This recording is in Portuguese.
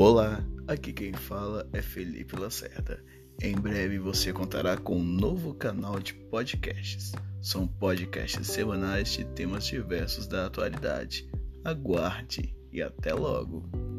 Olá, aqui quem fala é Felipe Lacerda. Em breve você contará com um novo canal de podcasts. São podcasts semanais de temas diversos da atualidade. Aguarde e até logo!